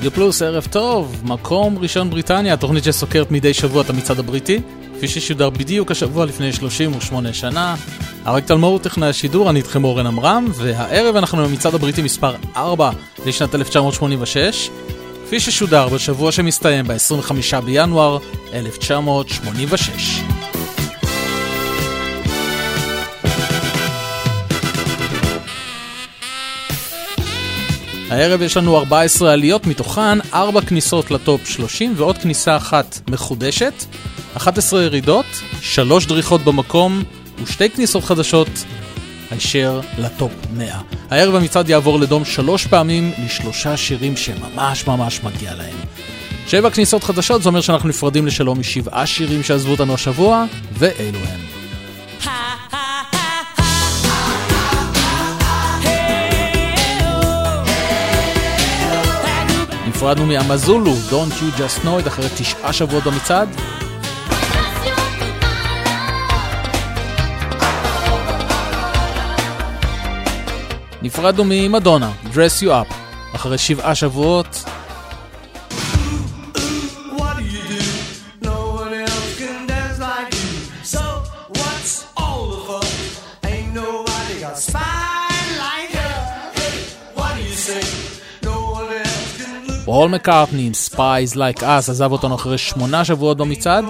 רדיו פלוס, ערב טוב, מקום ראשון בריטניה, תוכנית שסוקרת מדי שבוע את המצעד הבריטי, כפי ששודר בדיוק השבוע לפני 38 שנה. אריק תלמור טכנאי השידור, אני איתכם אורן עמרם, והערב אנחנו במצעד הבריטי מספר 4 לשנת 1986, כפי ששודר בשבוע שמסתיים ב-25 בינואר 1986. הערב יש לנו 14 עליות, מתוכן 4 כניסות לטופ 30 ועוד כניסה אחת מחודשת, 11 ירידות, 3 דריכות במקום ושתי כניסות חדשות הישר לטופ 100. הערב המצעד יעבור לדום שלוש פעמים לשלושה שירים שממש ממש מגיע להם. שבע כניסות חדשות, זה אומר שאנחנו נפרדים לשלום משבעה שירים שעזבו אותנו השבוע, ואלו הם. נפרדנו מאמזולו, Don't You Just Know It, אחרי תשעה שבועות במצעד. נפרדנו ממדונה, Dress You Up, אחרי שבעה שבועות. פול מקארטני עם Spies Like Us עזב אותנו אחרי שמונה שבועות במצעד.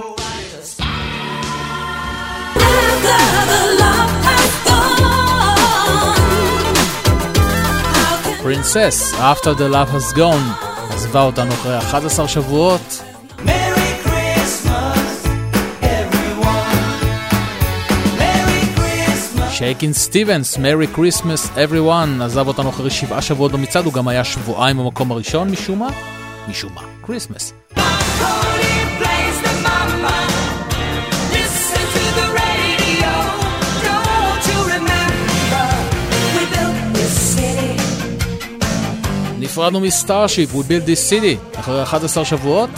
Princess, After the Love Has Gone, עזבה אותנו אחרי 11 שבועות. שייקין סטיבנס, Merry Christmas Every עזב אותנו אחרי שבעה שבועות במצעד, הוא גם היה שבועיים במקום הראשון משום מה? משום מה, Christmas. נפרדנו מ Starship, We Build This City, אחרי 11 שבועות.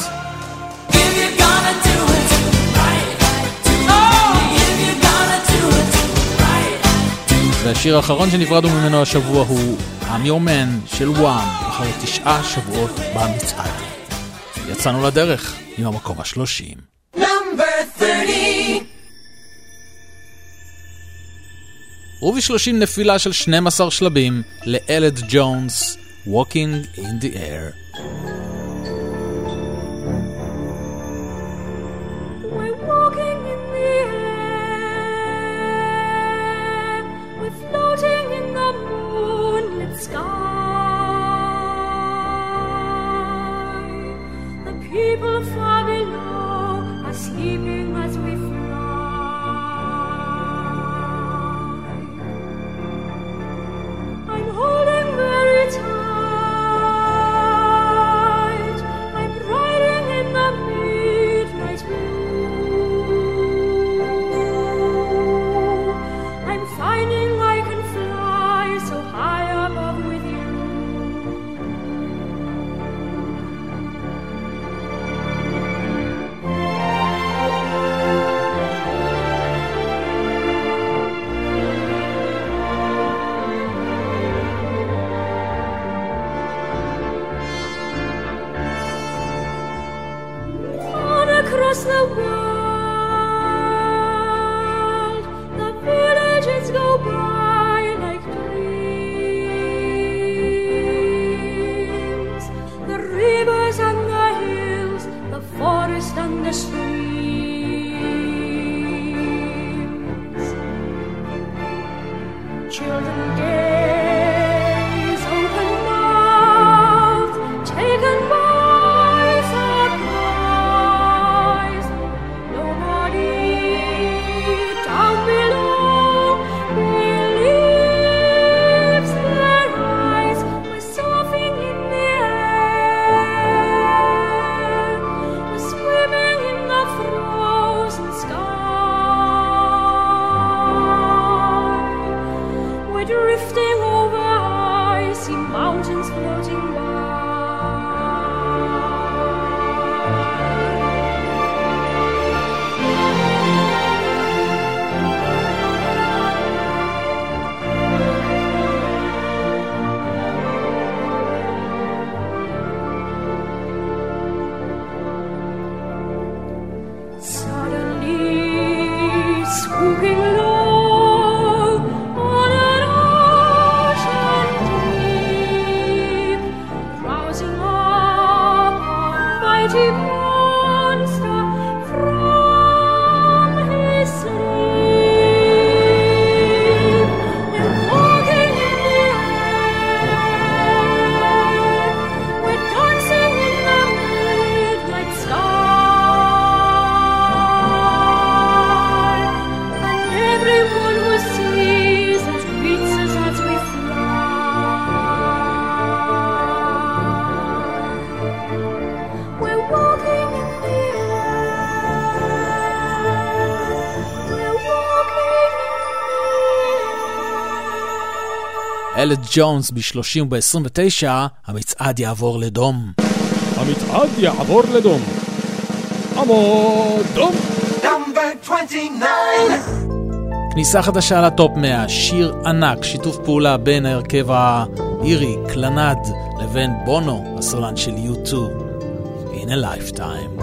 והשיר האחרון שנפרדנו ממנו השבוע הוא I'm Your Man של וואם, אחרי תשעה שבועות במצעד. יצאנו לדרך עם המקום השלושים. ובשלושים נפילה של 12 שלבים לאלד ג'ונס, Walking in the Air. people far below are sleeping. the. אלד ג'ונס ב-30 וב-29, המצעד יעבור לדום. המצעד יעבור לדום. עמוד דום! כניסה חדשה ל Top 100, שיר ענק, שיתוף פעולה בין ההרכב האירי, Clannad, לבין בונו, הסולן של U2, In a Lifetime.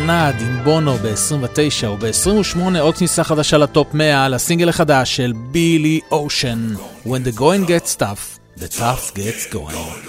Clannad עם בונו ב-29 וב-28 עוד כניסה חדשה ל Top 100 על הסינגל החדש של בילי אושן When the going gets tough, the tough gets going.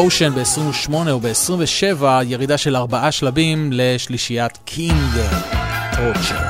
אושן ב-28 וב-27 ירידה של ארבעה שלבים לשלישיית קינג טורצ'ר.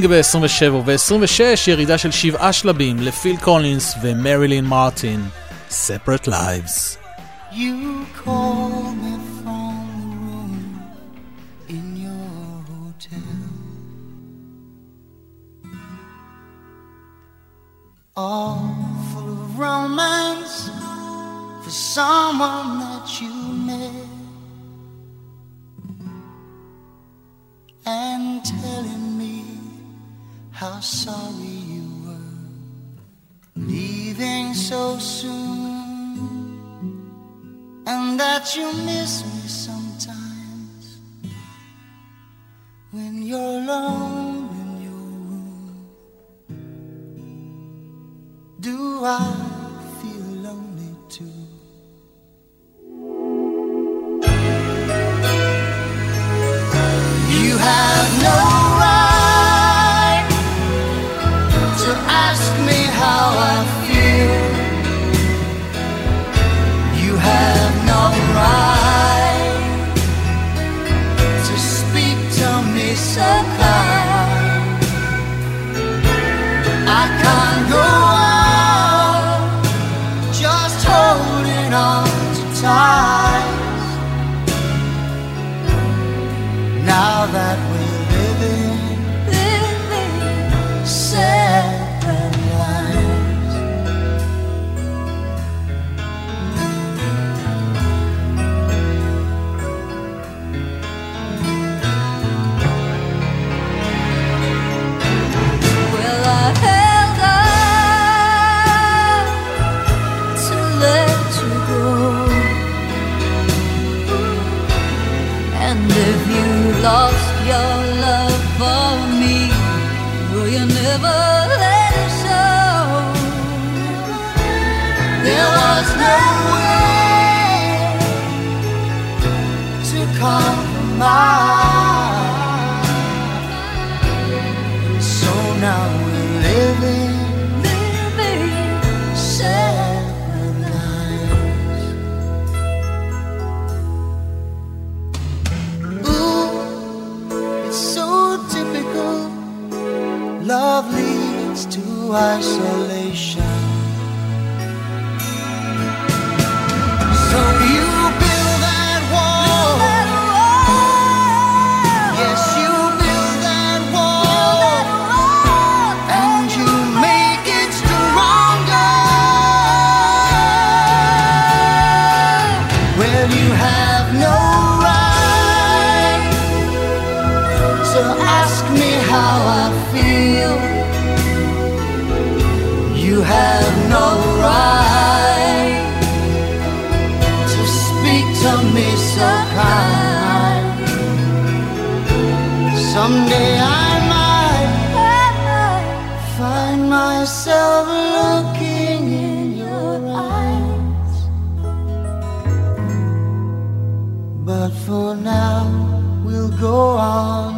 ב-27 וב-26 ירידה של שבעה שלבים לפיל קולינס ומרילין מרטין, Separate Lives. You call me from the room in your hotel All full of romance for someone that you met And telling how sorry you were leaving so soon, and that you miss me sometimes when you're alone in your room. Do I? have no So now we're living, living separate lives. Ooh, it's so typical. Love leads to isolation. Someday I might find myself looking in your eyes. But for now, we'll go on.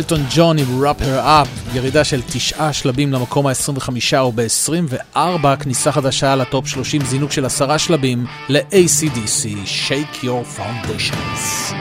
אלטון ג'ון עם Wrap Her Up, ירידה של תשעה שלבים למקום ה-25 או ב-24, כניסה חדשה לטופ 30, זינוק של עשרה שלבים ל-ACDC, Shake Your Foundations.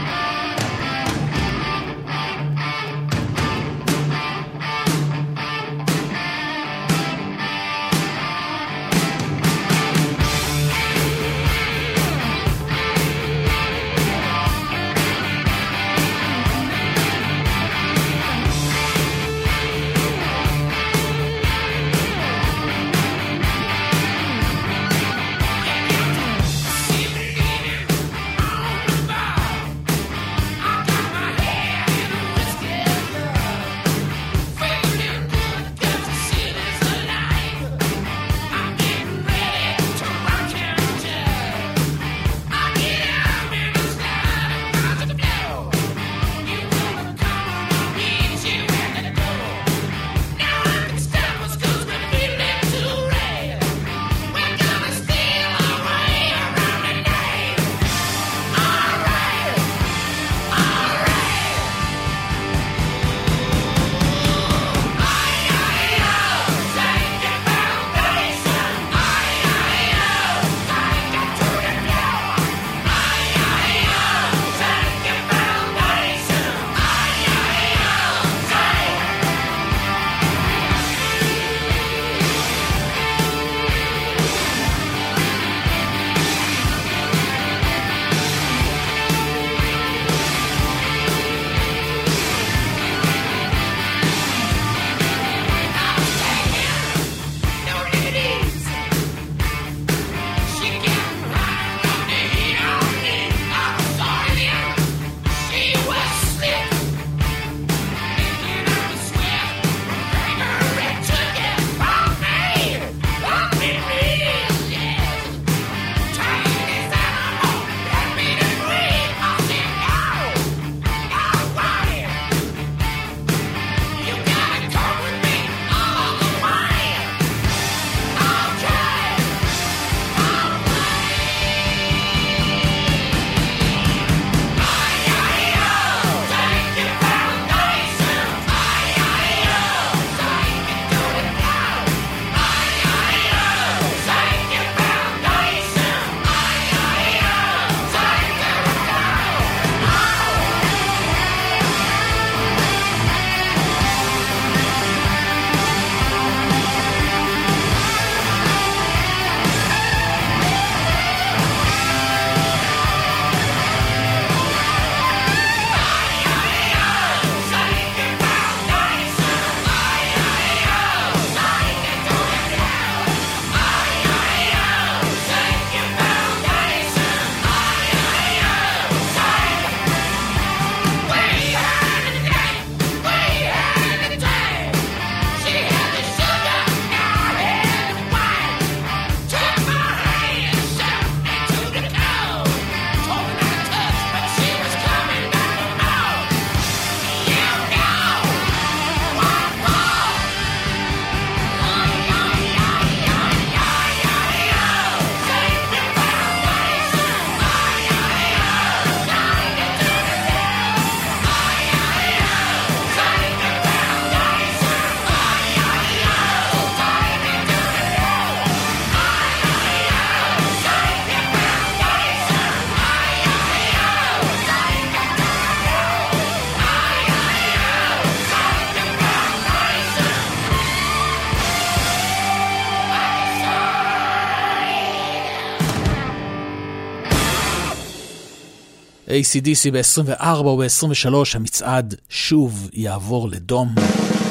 ACDC ב-24 או ב-23, המצעד שוב יעבור לדום.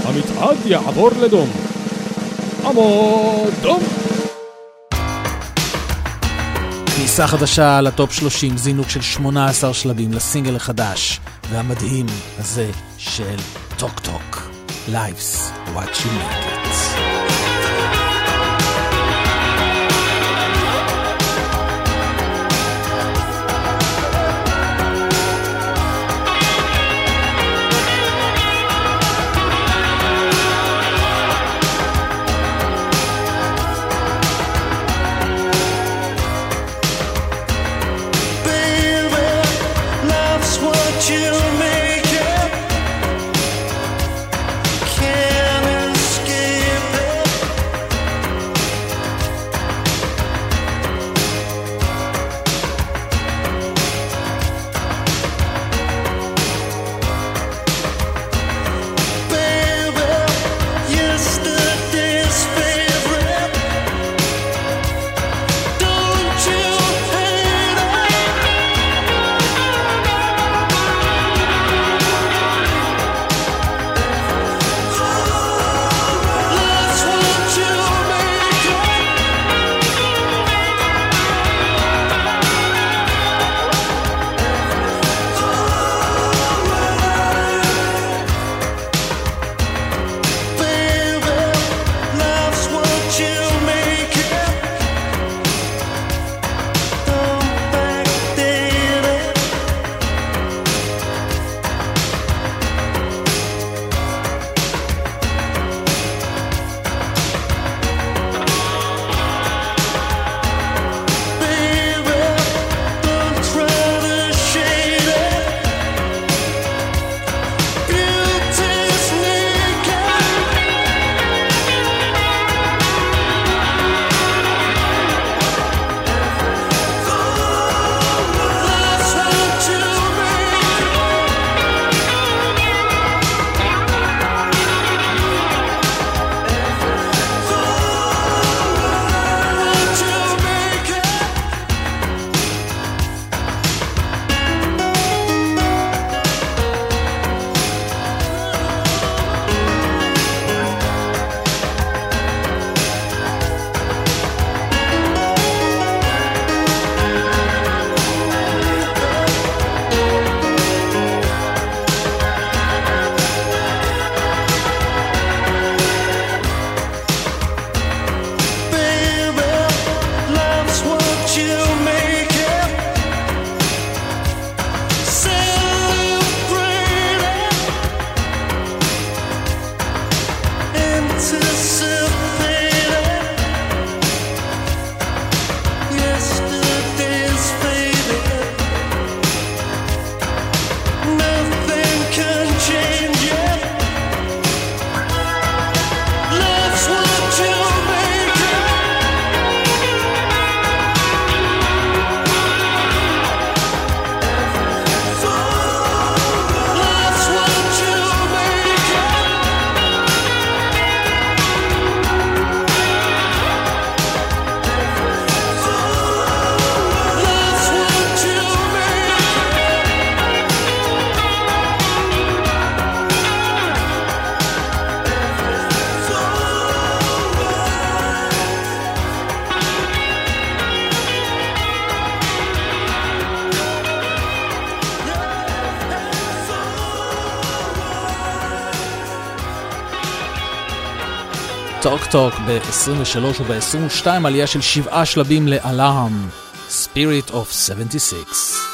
המצעד יעבור לדום. עמוד דום! כניסה חדשה לטופ 30, זינוק של 18 שלבים לסינגל החדש והמדהים הזה של טוק טוק. Life's what you make it. טוק טוק ב-23 וב-22 עלייה של שבעה שלבים לאלאם, Spirit of 76.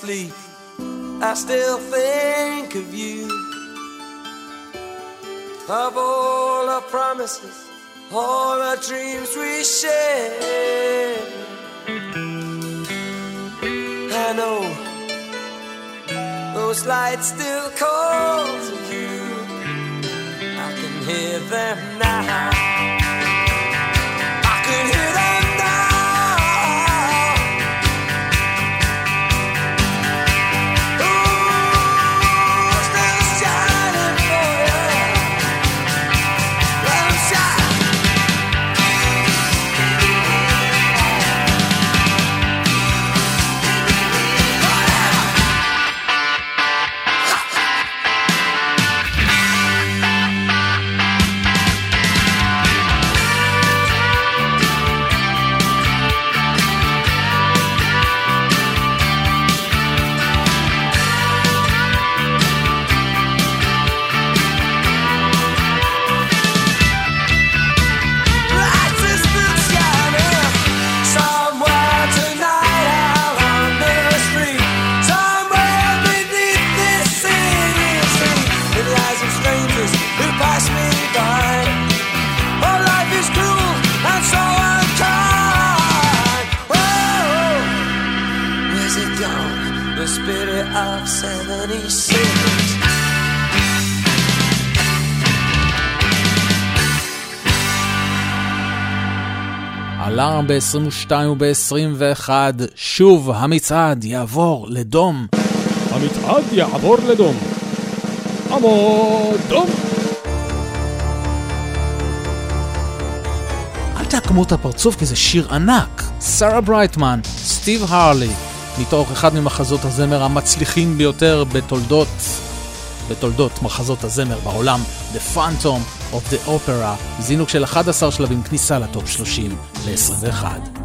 sleep, I still think of you. Of all our promises, all our dreams we shared. I know those lights still call to you. I can hear them now. ב-22 וב-21, שוב המצעד יעבור לדום. המצעד יעבור לדום. עמוד דום. אל תעקמו את הפרצוף כי זה שיר ענק. סארה ברייטמן, סטיב הרלי, מתוך אחד ממחזות הזמר המצליחים ביותר בתולדות בתולדות מחזות הזמר בעולם, The Phantom of the Opera, זינוק של 11 שלבים כניסה לטופ 30 ל-21.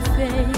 face.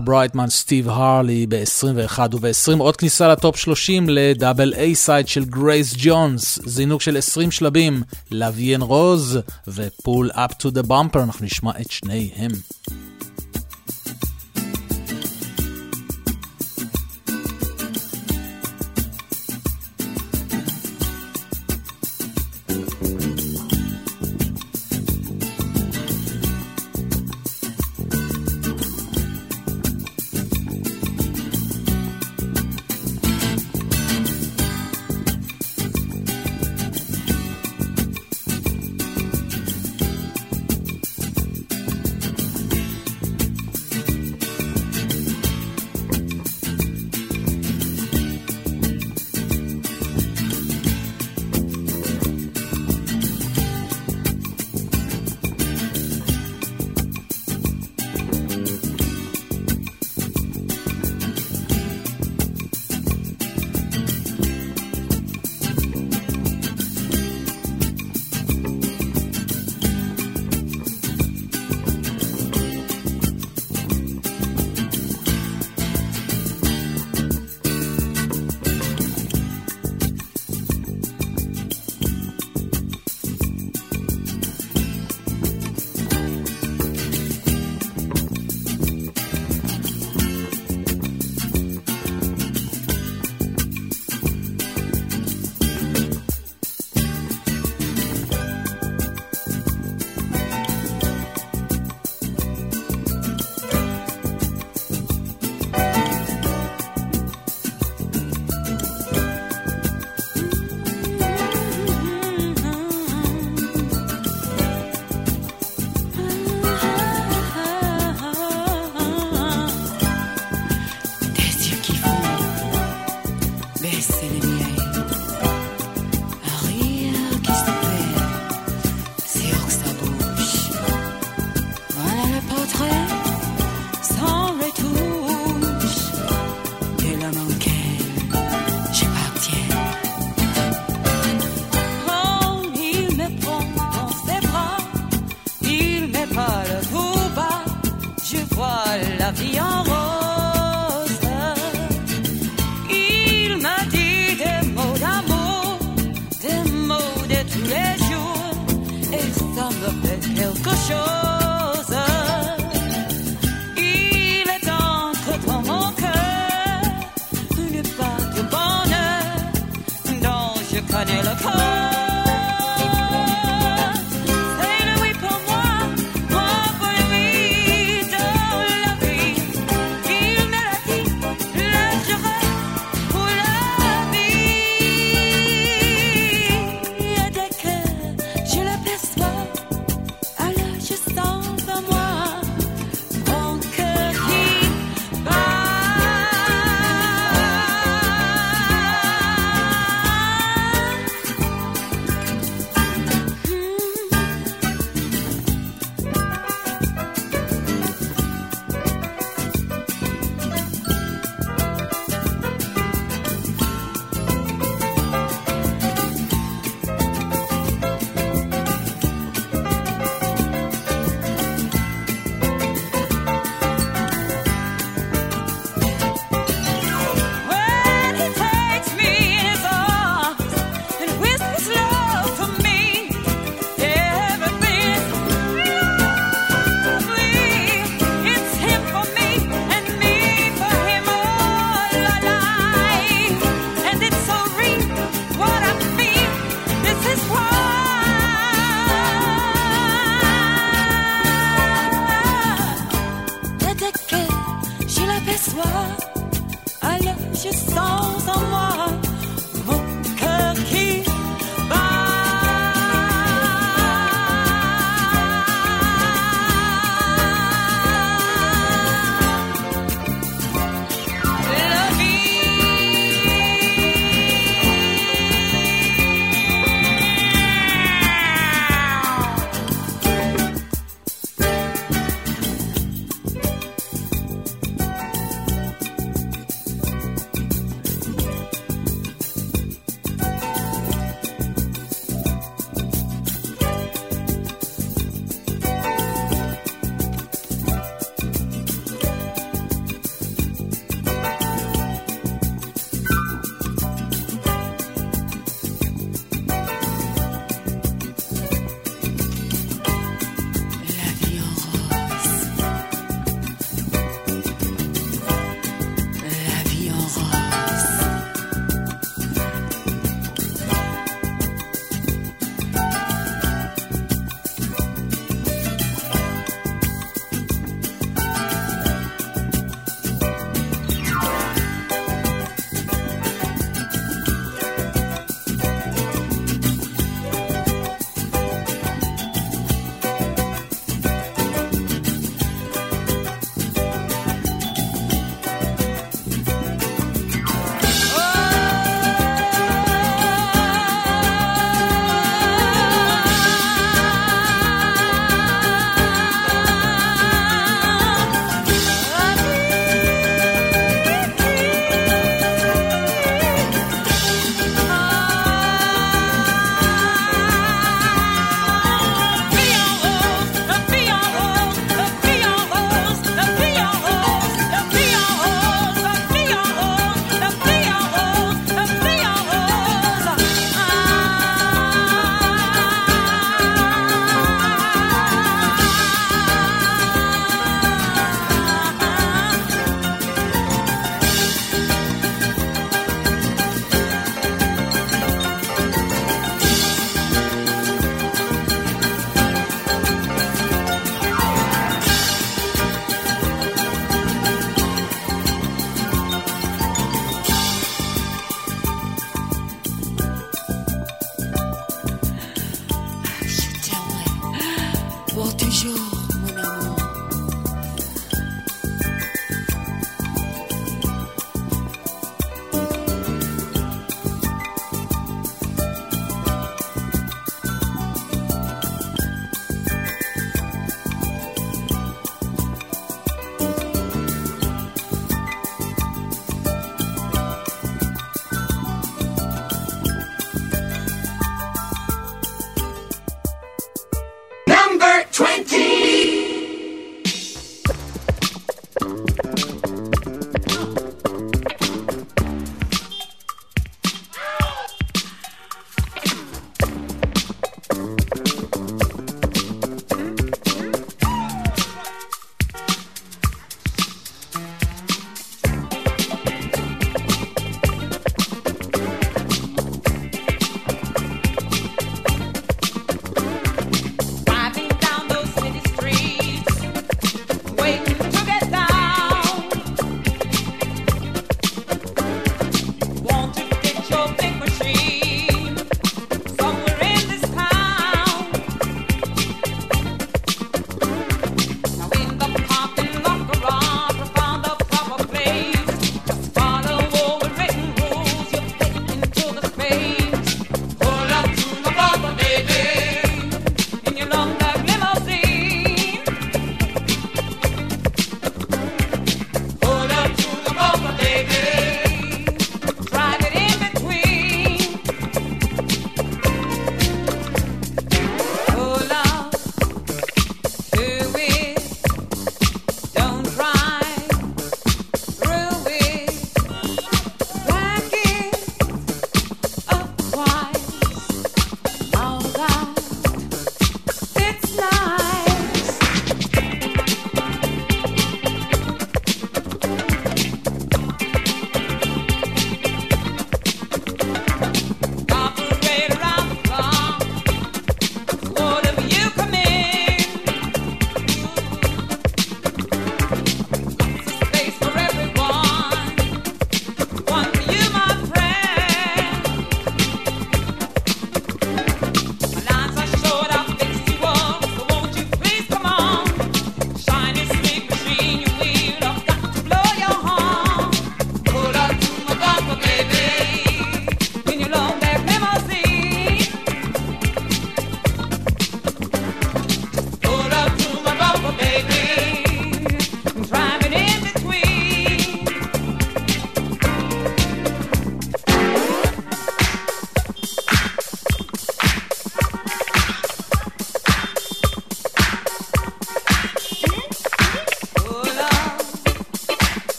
שרה ברייטמן, סטיב הרלי ב-21 וב-20, עוד כניסה ל Top 30 ל double A side של גרייס ג'ונס, זינוק של 20 שלבים, La Vie en rose ו Pull Up to the Bumper, אנחנו נשמע את שניהם.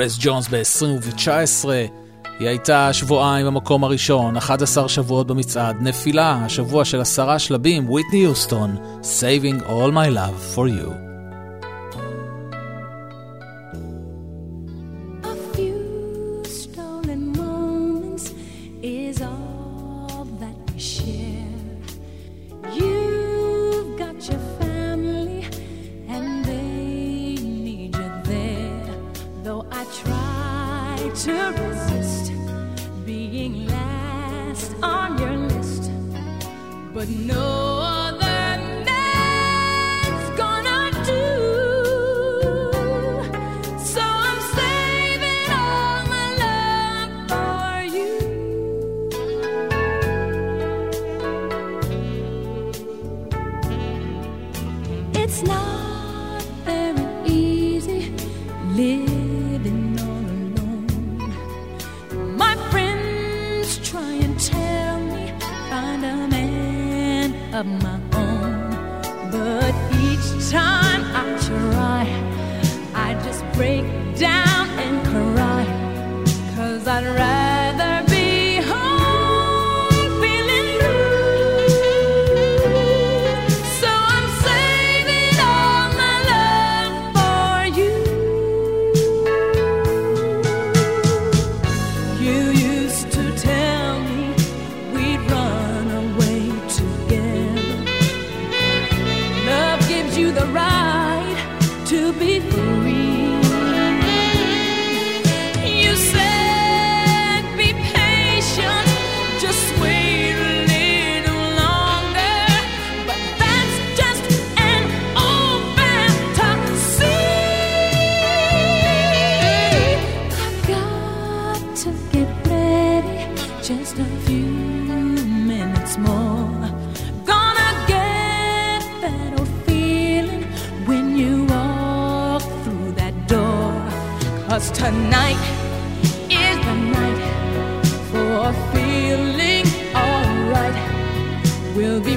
ג'ורס ג'ונס ב-2019. היא הייתה שבועיים במקום הראשון, 11 שבועות במצעד, נפילה, השבוע של עשרה שלבים, ויטני יוסטון, Saving All My Love for You. Cause tonight is the night for feeling alright. We'll be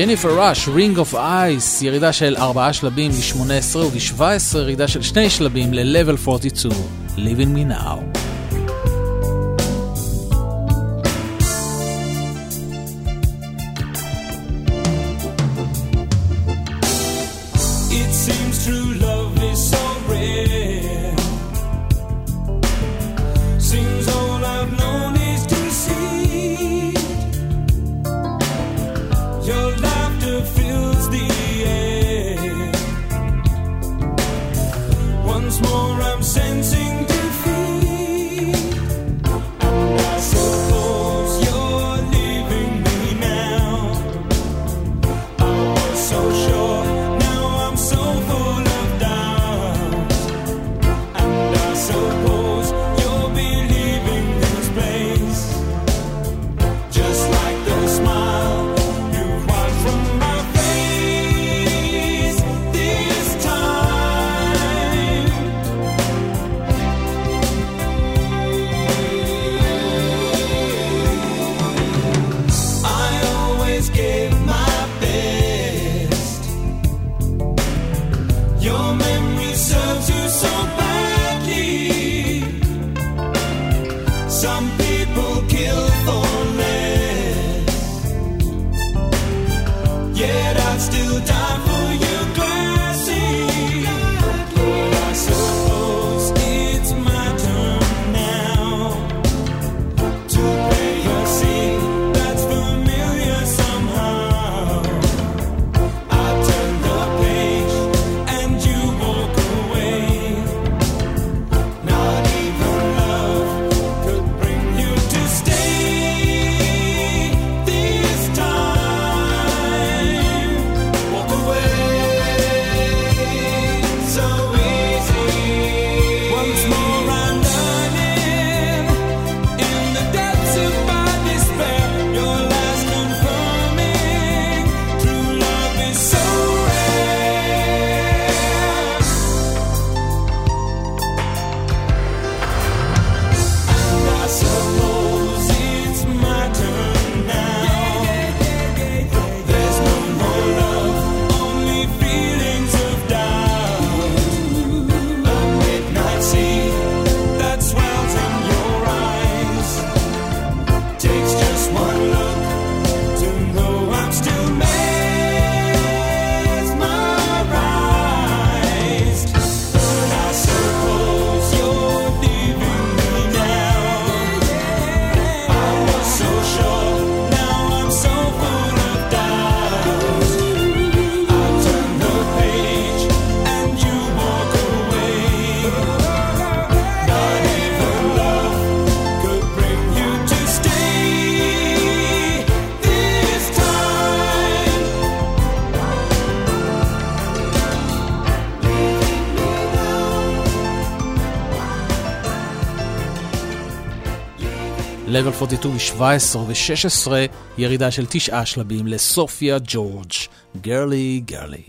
ג'ניפר ראש, רינג אוף אייס, ירידה של 4 שלבים ל-18 וב-17 ירידה של 2 שלבים ל-level 42, Living Me Now. Level 42 ב-17 ו-16, ירידה של תשעה שלבים לסופיה ג'ורג', גרלי גרלי.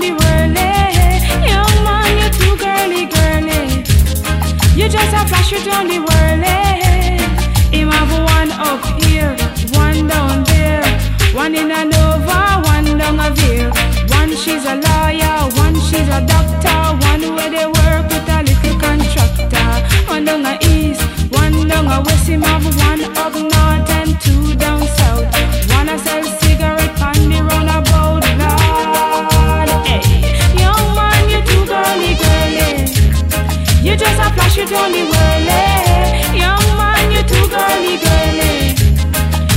The whirly. Just a flash it on the whirly. Him have one up here, one down there, one in a Nova, one down a Veer. One she's a lawyer, one she's a doctor, one where they work with a little contractor. One down a east, one down a west. Him have one up north and two down south. One a sell flash it whirly. Young man, you too girly, girly.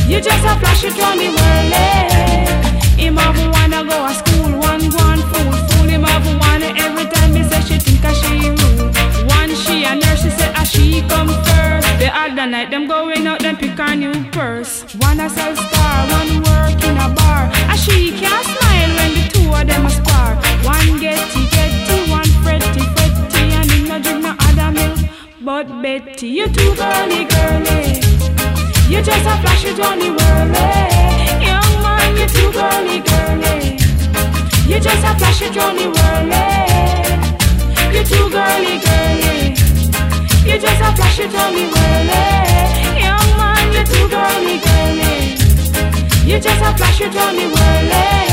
You just a flash it on the whirly. Him have wanna go to school, one go fool, fool him have one every time he say she think a she rude. One she a nurse, she say a she come first. The other night them going out, them pick a new purse. One a sell star, one work in a bar. A she can't smile when the two of them a spar. One getty getty, But Betty, you're too girly, girly. You just a flashy Johnny Whirly. Young man, you're too girly, girly. You just a flashy Johnny Whirly. You're too girly, girly. You just a flashy Johnny Whirly. Young man, you're too girly, girly. You just a flashy Johnny Whirly.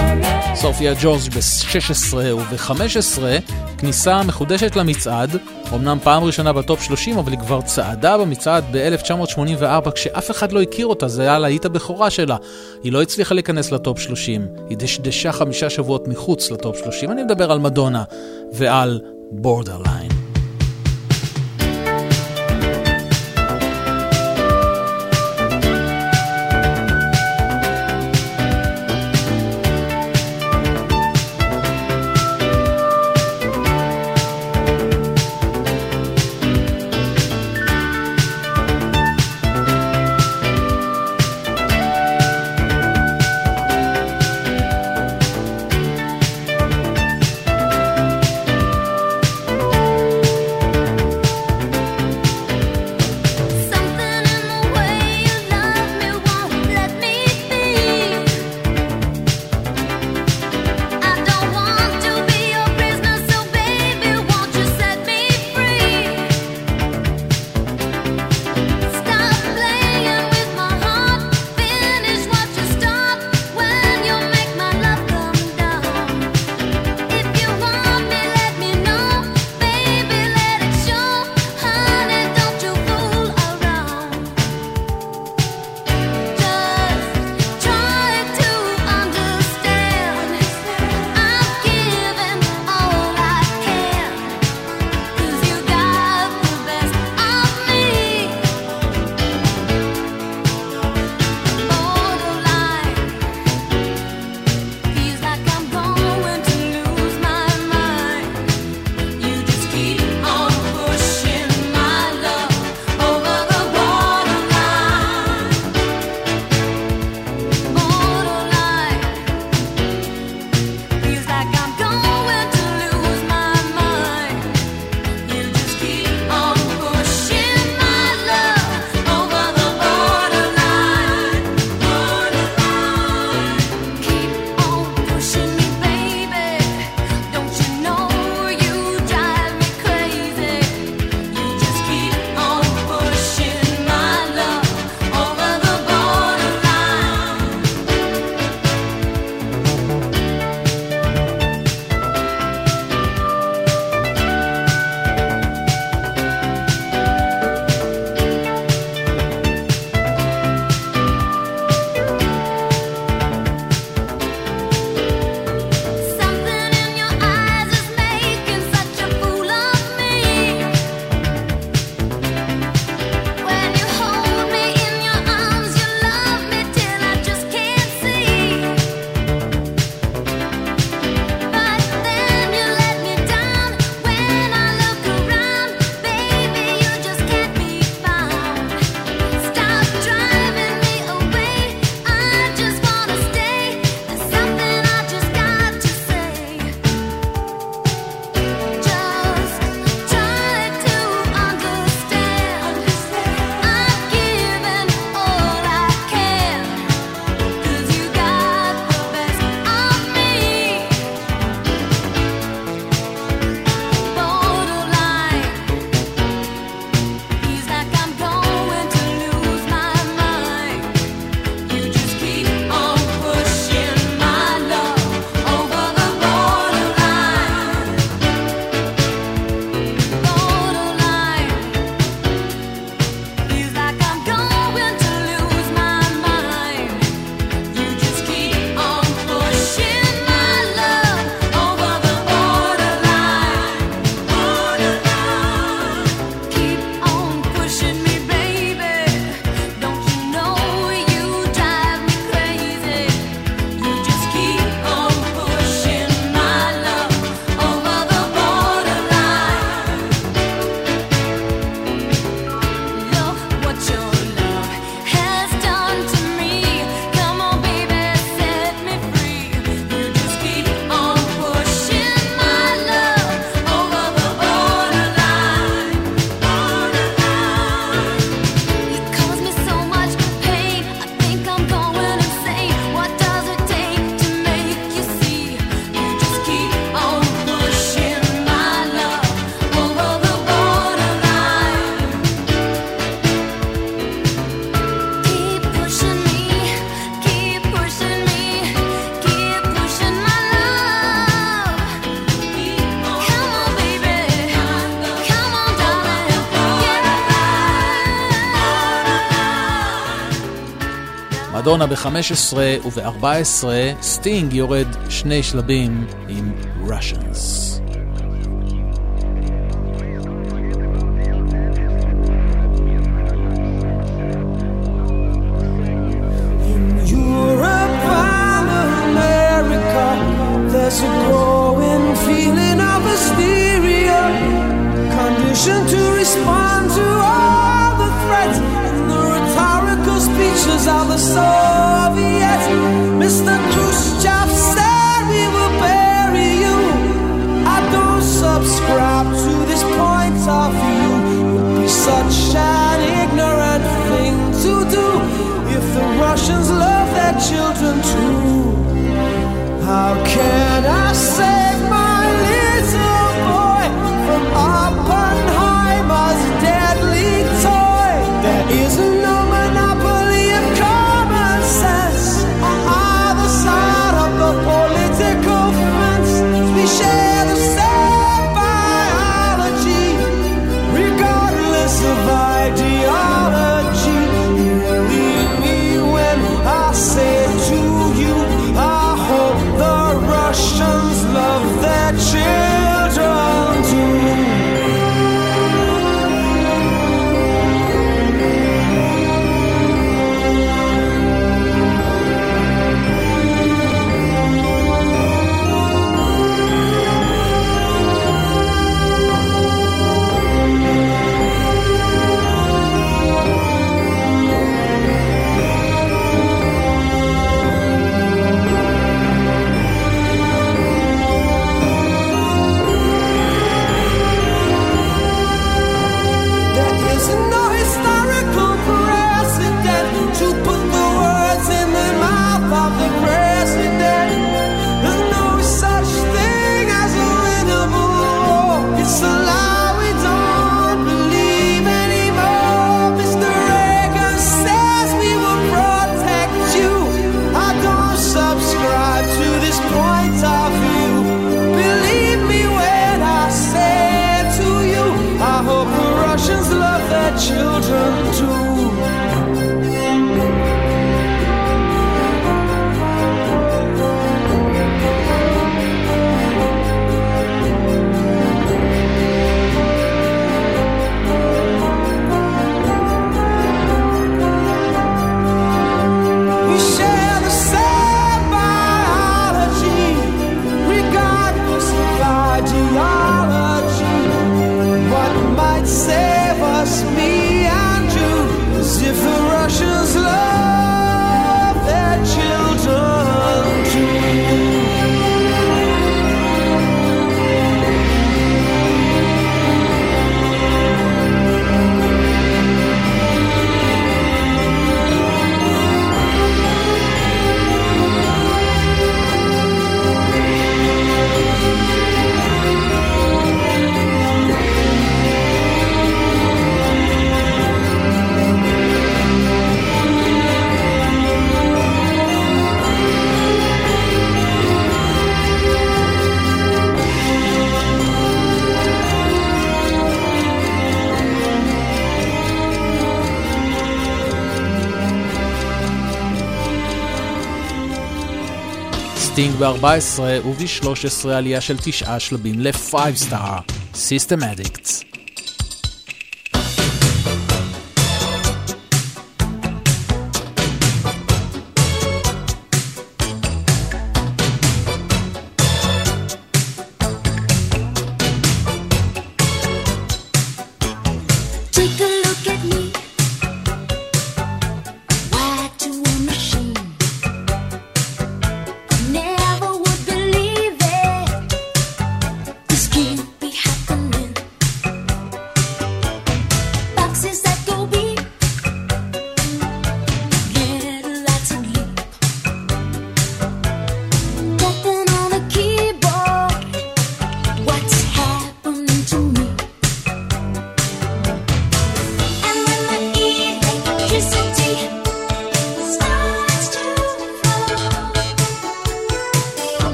סופיה ג'ורג' ב-16 וב-15 כניסה מחודשת למצעד, אמנם פעם ראשונה ב Top 30, אבל היא כבר צעדה במצעד ב-1984 כשאף אחד לא הכיר אותה, זה היה להיט הבכורה שלה. היא לא הצליחה להיכנס ל Top 30, היא דשדשה חמישה שבועות מחוץ ל Top 30, אני מדבר על מדונה ועל Borderline. מדונה ב-15 וב-14, סטינג יורד שני שלבים. וב-2014 וב-2013 עלייה של תשעה שלבים ל-5 star, System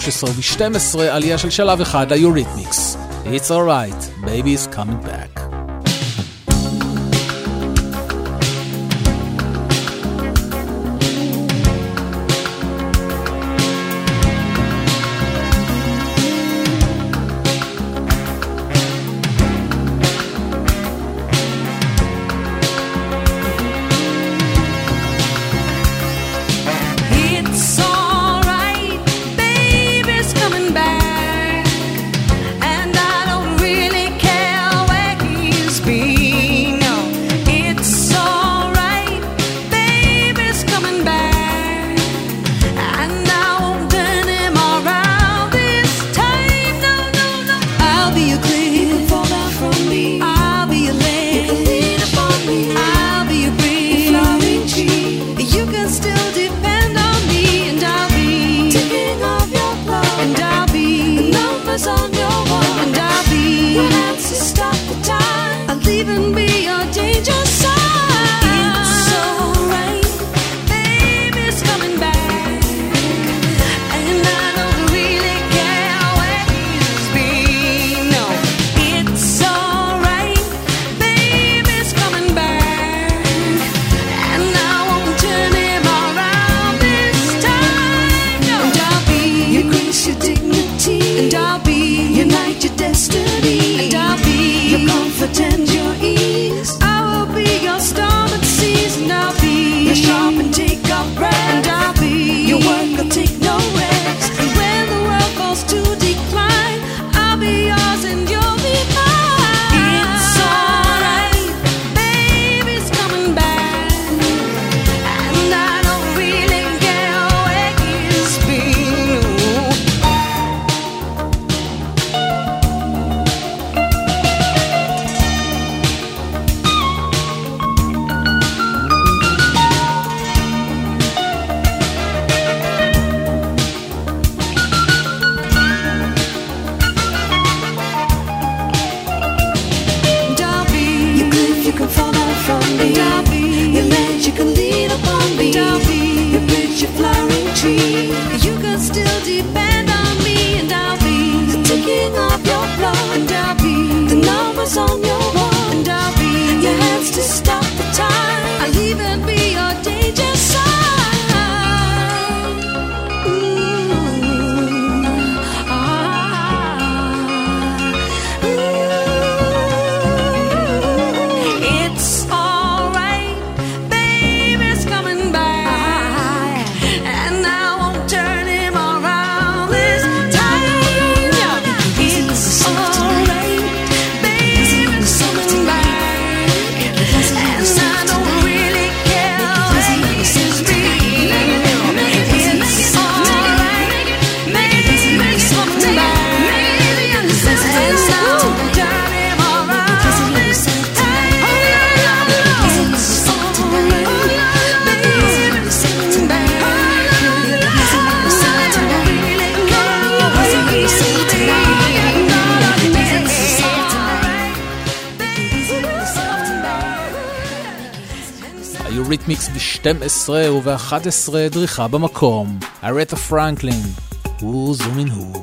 13 ו-12, עלייה של שלב אחד, היוריתמיקס. It's alright, baby is coming back. 12 וב-11 דריכה במקום, ארטה פרנקלין, הוא זו הוא.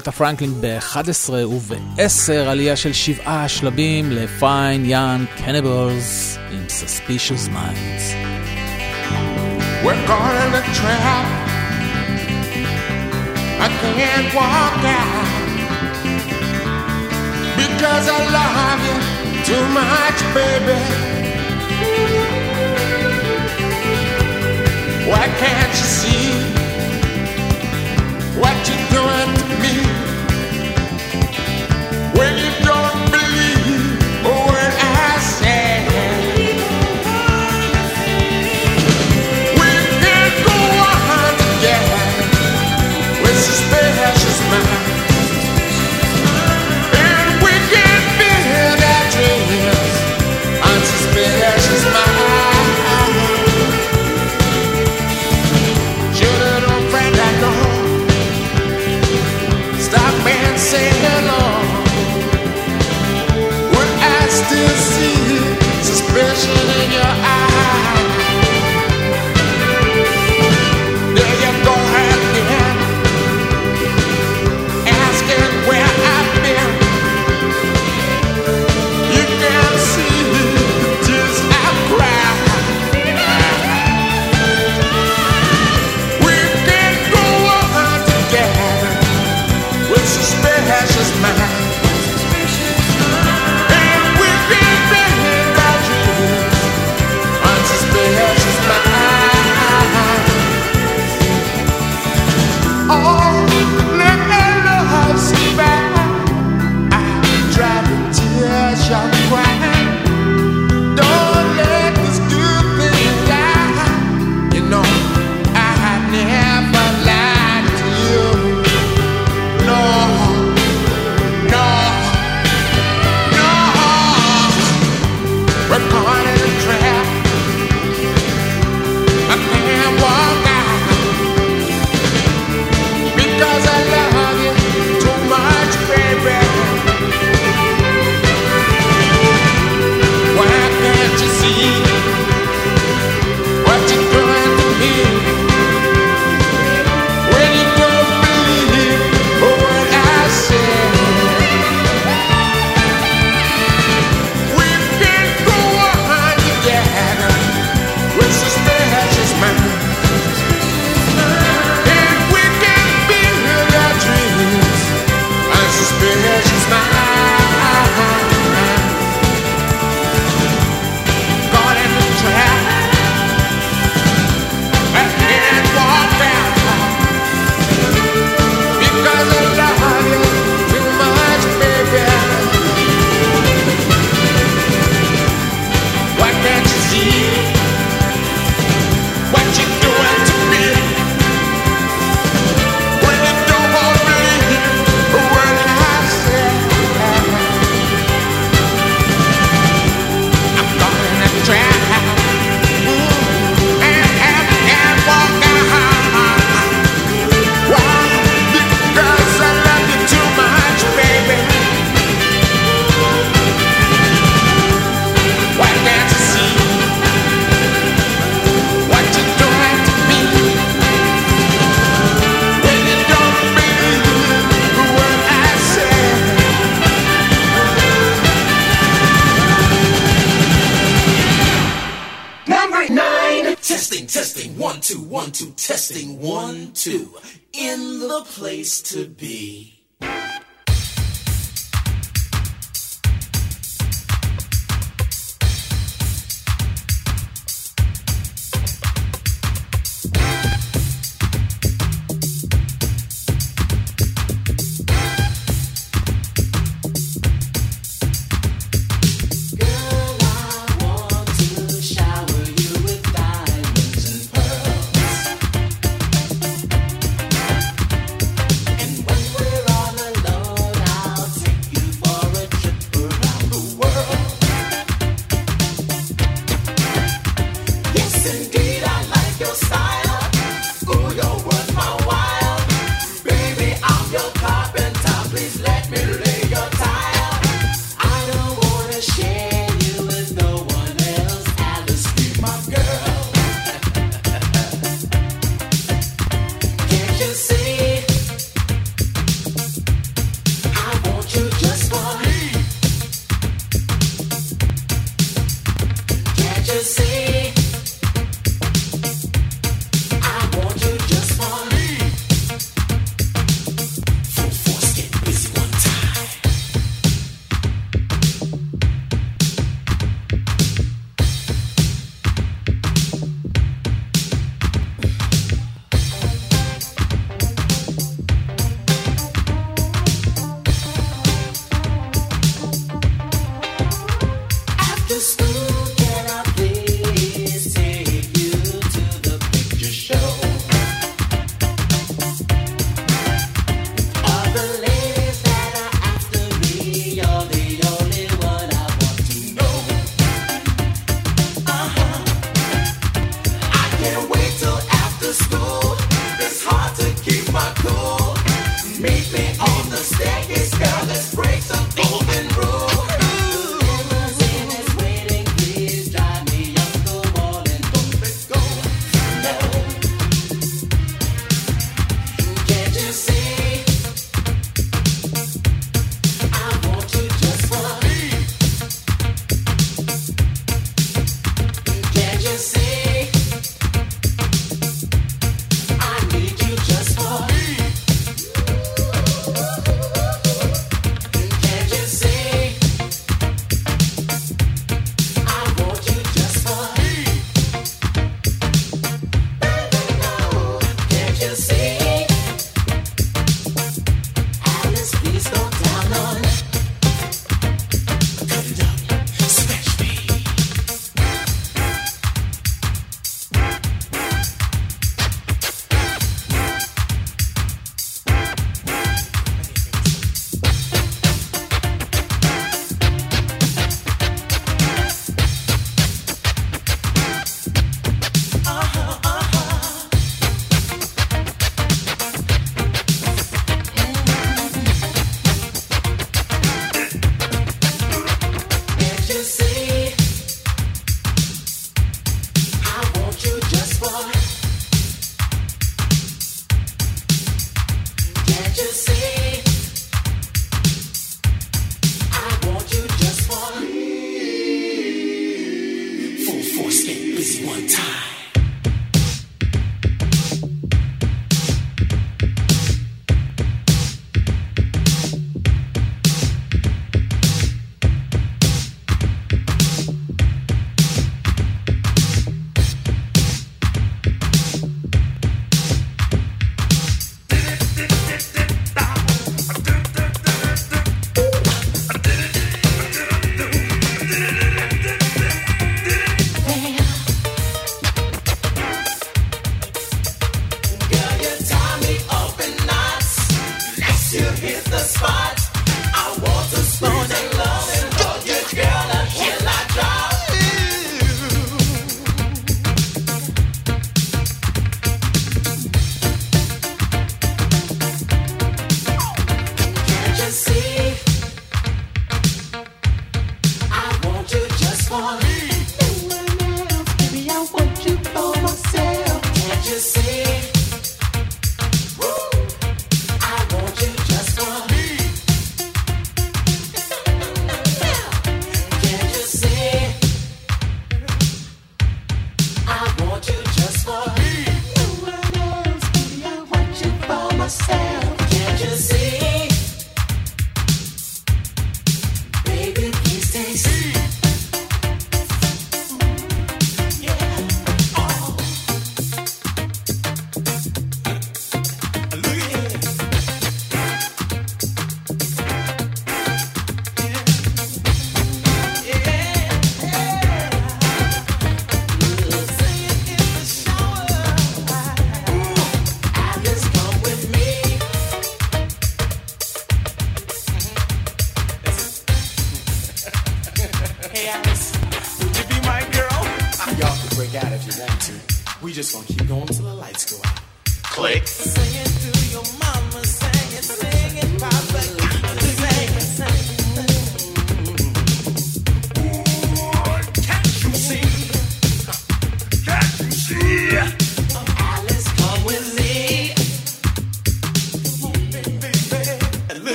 ארטה פרנקלין ב-11 וב-10 עלייה של שבעה שלבים ל-Fine Young Cannibals עם Suspicious Minds. Why can't you see what you doing to me. in your eyes.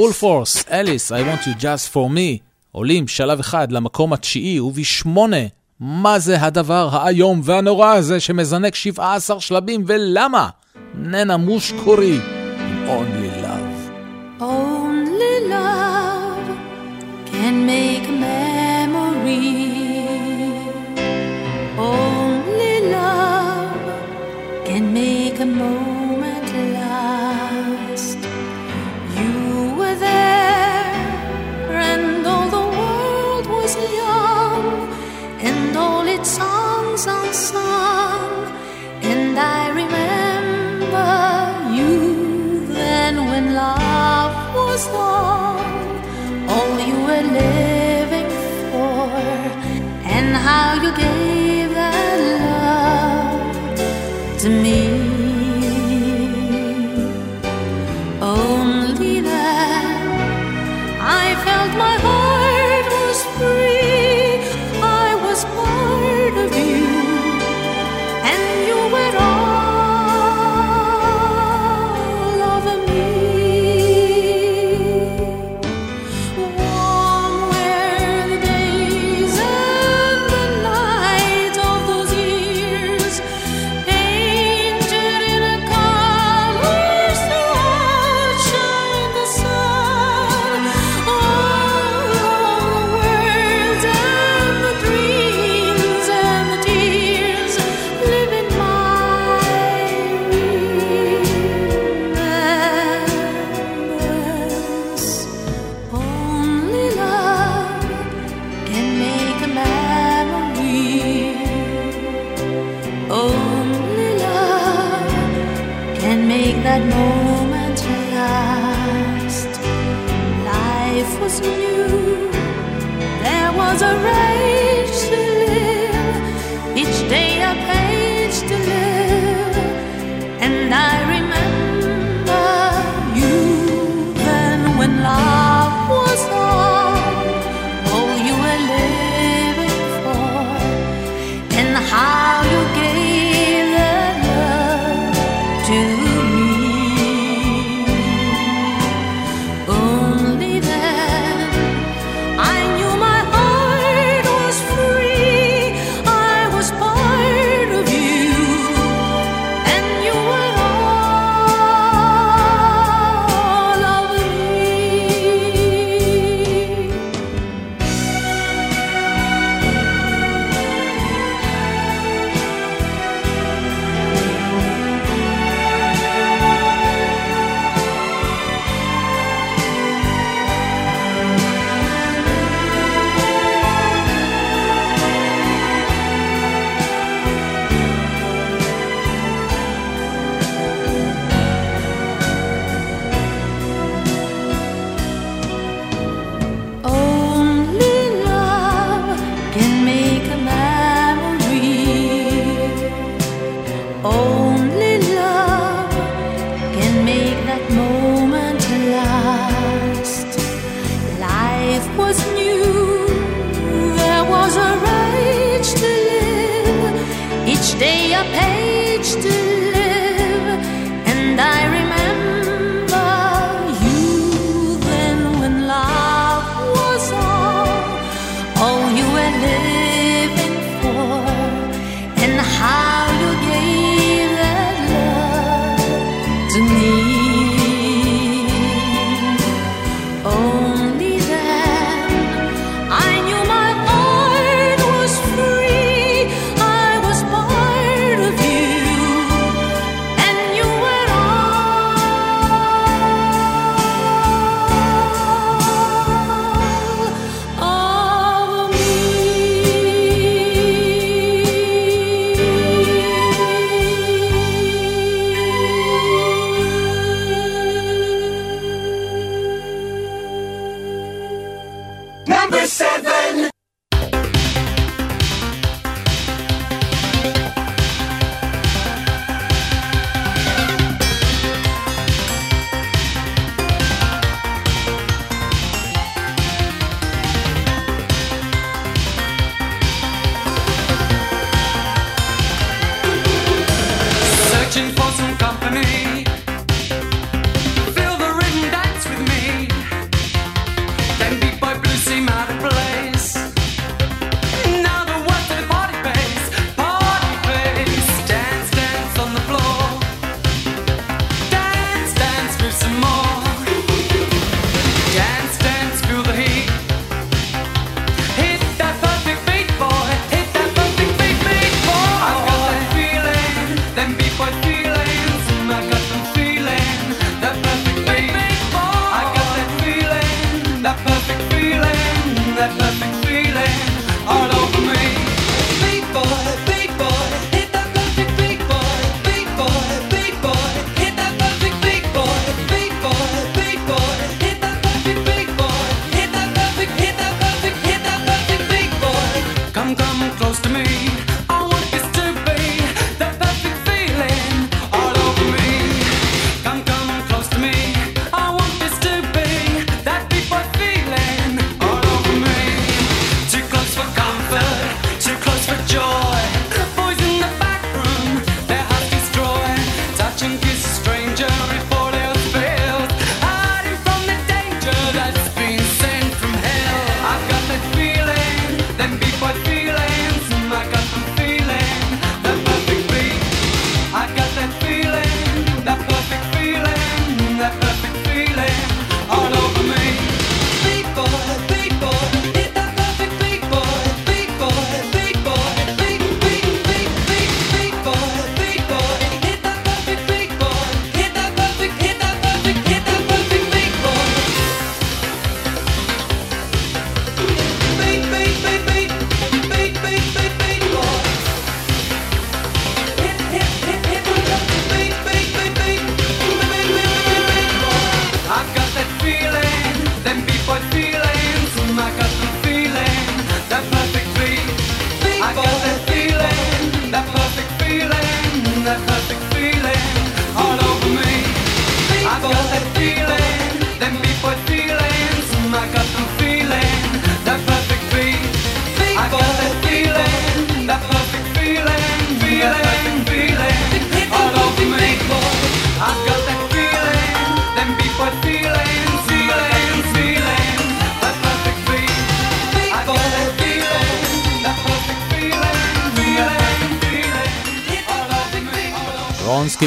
פול פורס, אליס, I want you just for me, עולים שלב אחד למקום התשיעי ובשמונה. מה זה הדבר האיום והנורא הזה שמזנק 17 שלבים ולמה? ננה מושקורי, אם only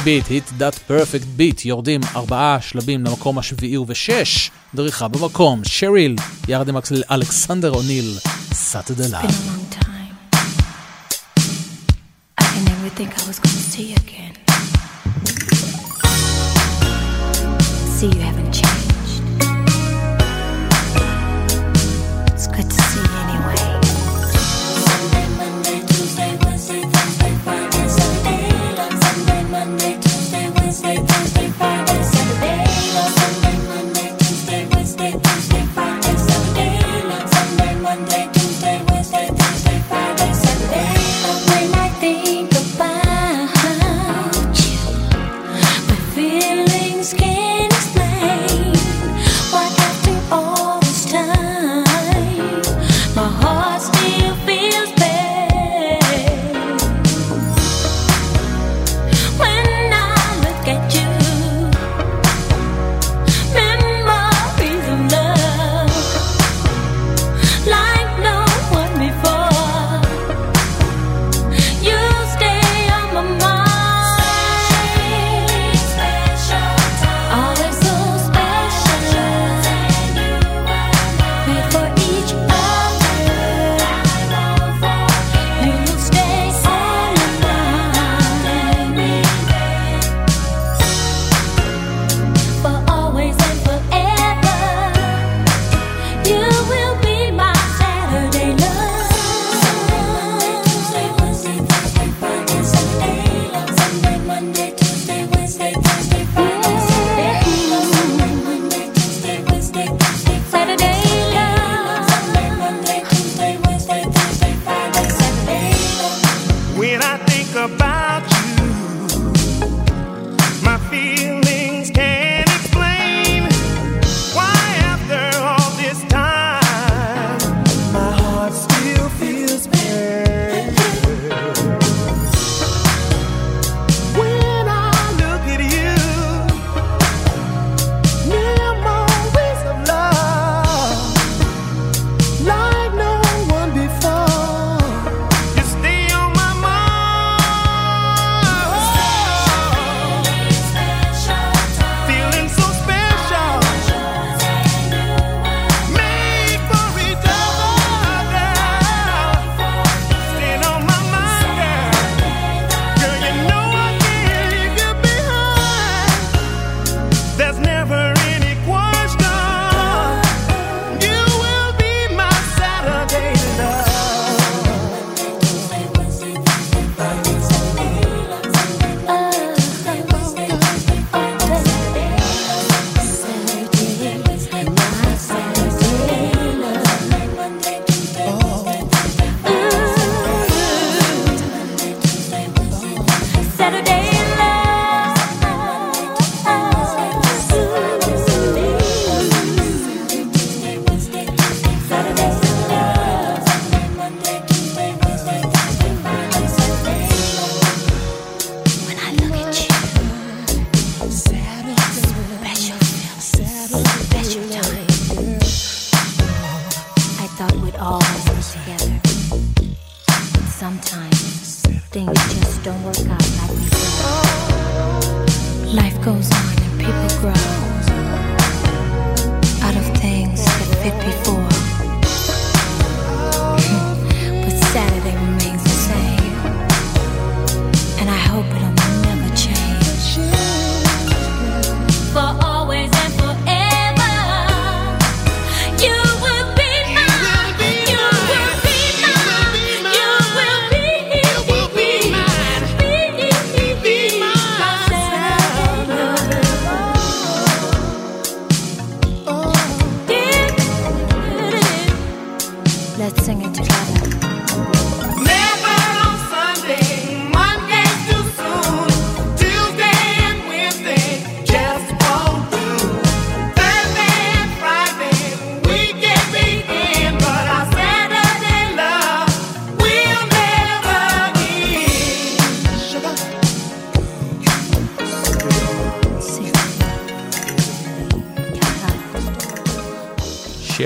ביט, hit that perfect beat, יורדים ארבעה שלבים למקום השביעי ובשש, דריכה במקום, שריל, יחד עם אלכסנדר אוניל, סאטדלה. I, I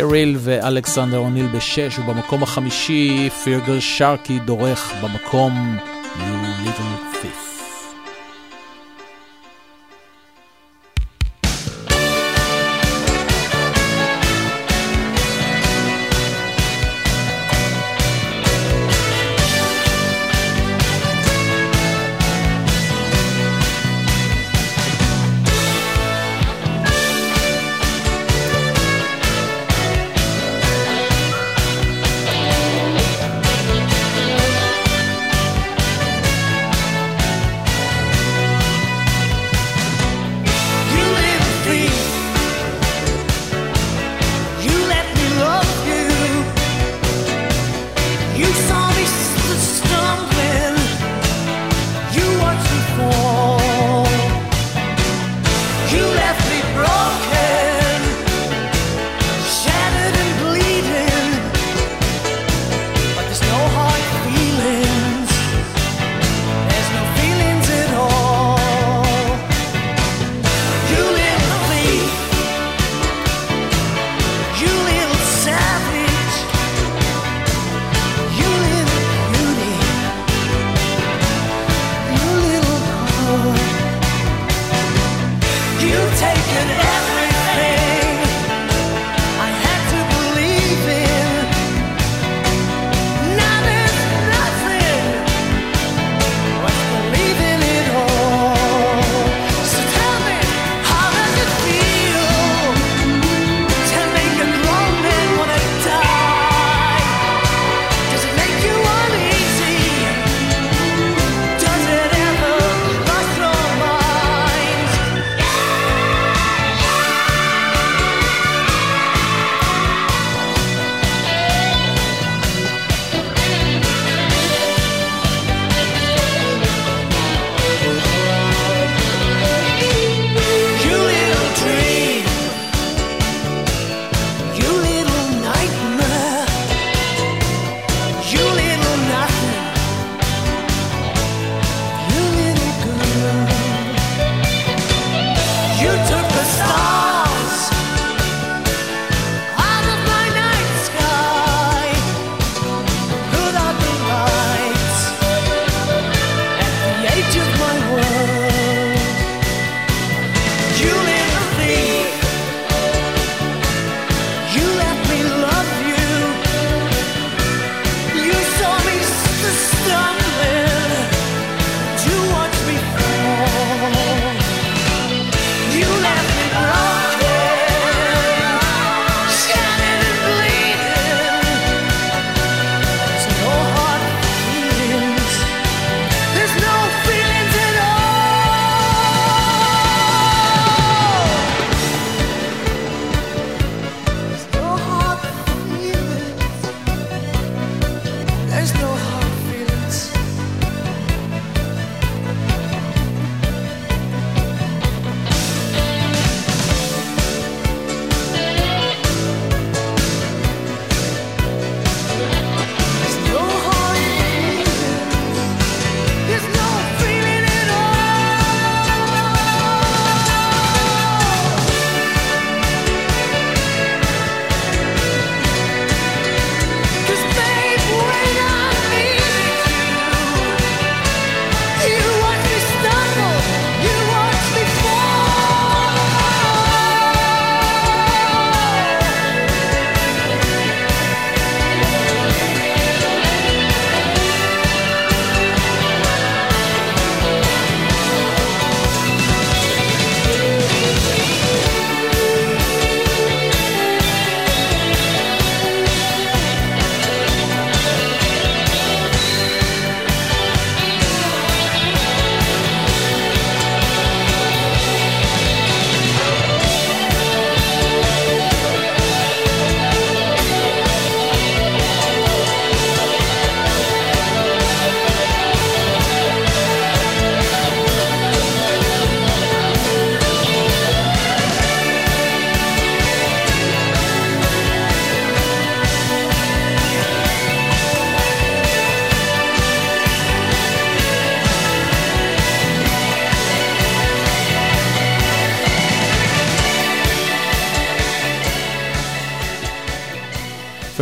שריל ואלכסנדר אוניל בשש, ובמקום החמישי פירגר שרקי דורך במקום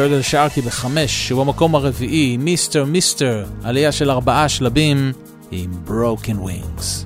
פרגל שרקי בחמש, שהוא המקום הרביעי, Mr. Mister, עלייה של ארבעה שלבים עם Broken Wings.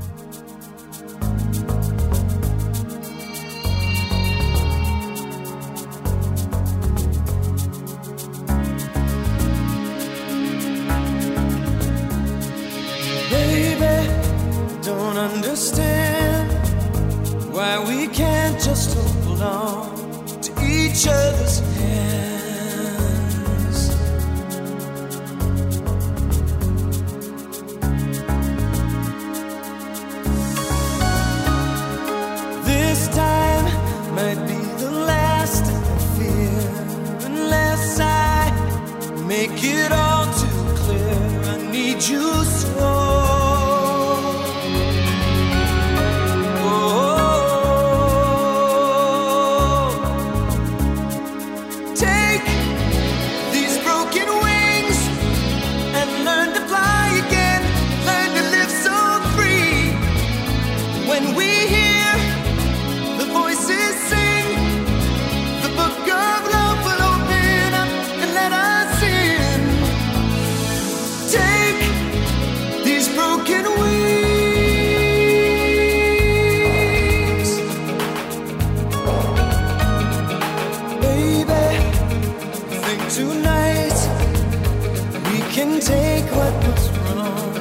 what was wrong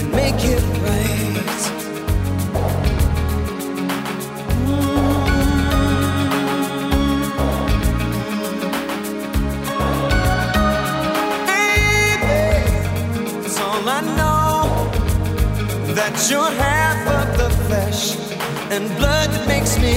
and make it right. Baby, it's all I know that you're half of the flesh and blood that makes me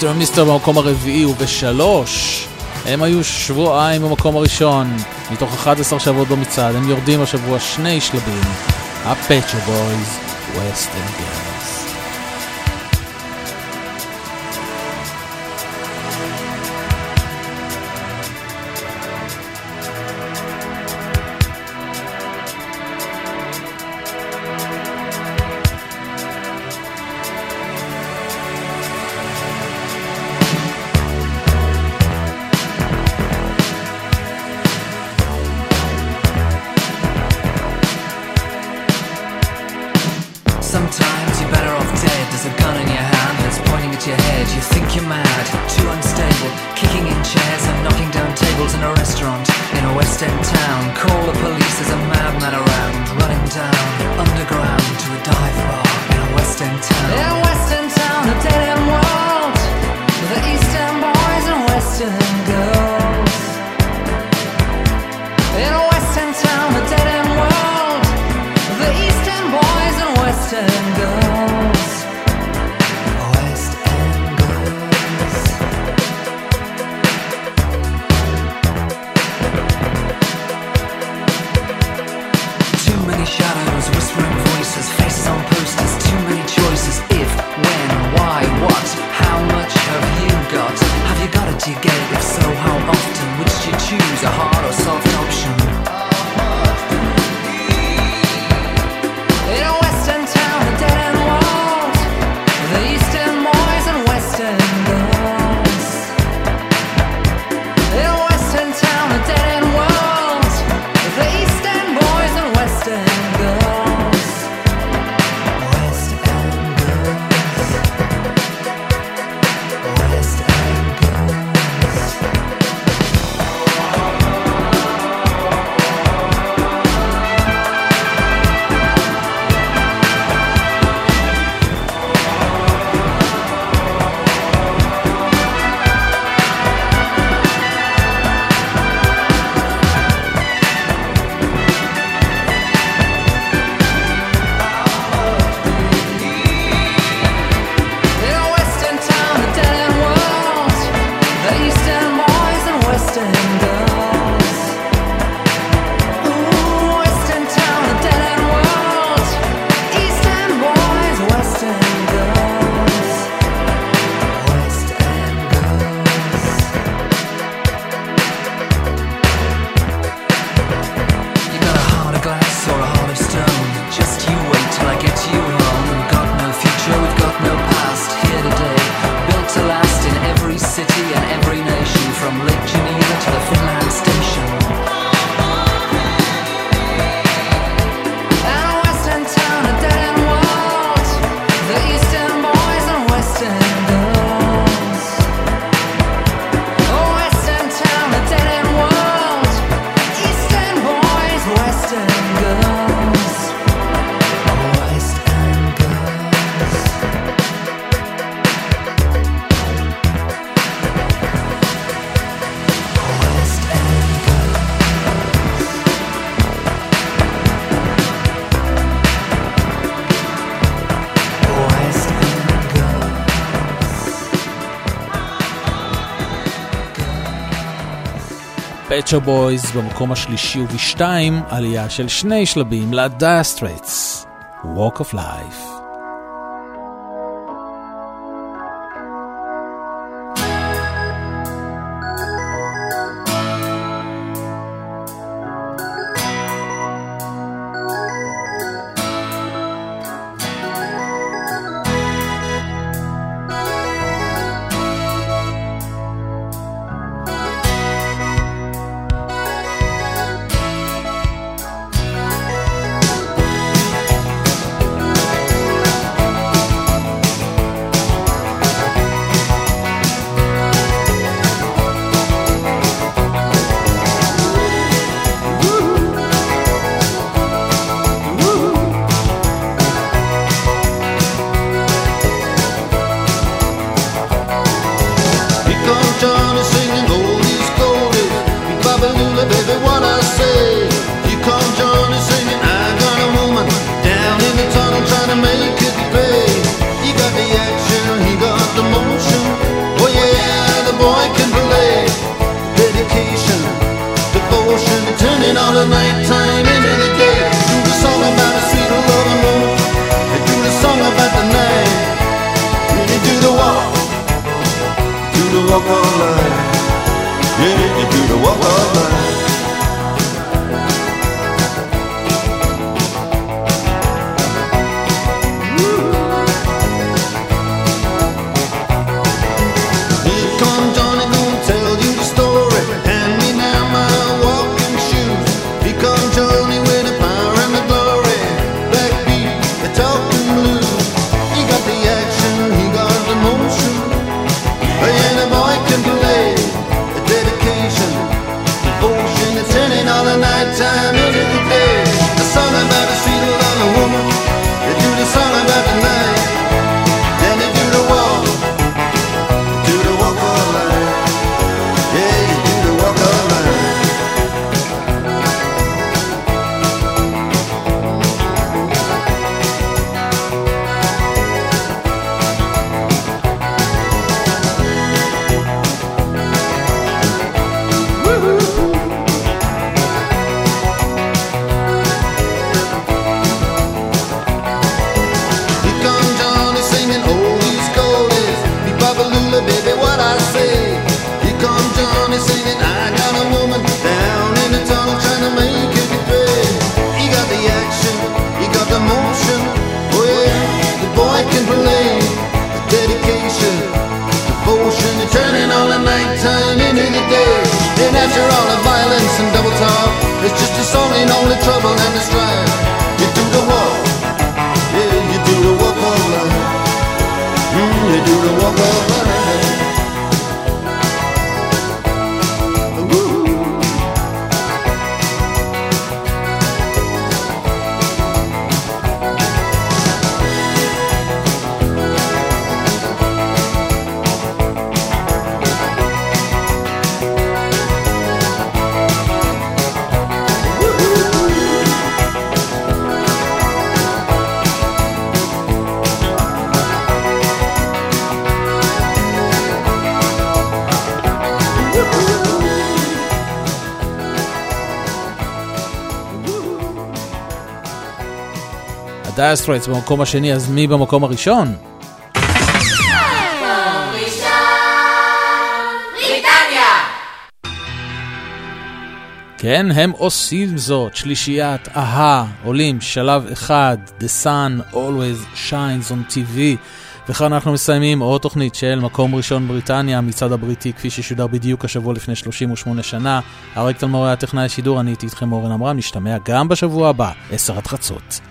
מיסטר מיסטר במקום הרביעי ובשלוש הם היו שבועיים במקום הראשון. מתוך 11 שבועות במצעד הם יורדים השבוע שני שלבים. הפצ'ה בויז ווסטנגר ה Pet Shop Boys במקום השלישי ובשתיים, עלייה של שני שלבים ל Dire Straits, Walk of Life. האסטרואידס במקום השני, אז מי במקום הראשון? כן, הם עושים זאת. שלישיית, אהה, עולים שלב אחד, The Sun always shines on TV. וכאן אנחנו מסיימים עוד תוכנית של מקום ראשון בריטניה, המצעד הבריטי כפי ששודר בדיוק השבוע לפני 38 שנה. אריק תלמורי הטכנאי השידור, אני הייתי איתכם אורן עמרם, נשתמע גם בשבוע הבא, 10 עד חצות.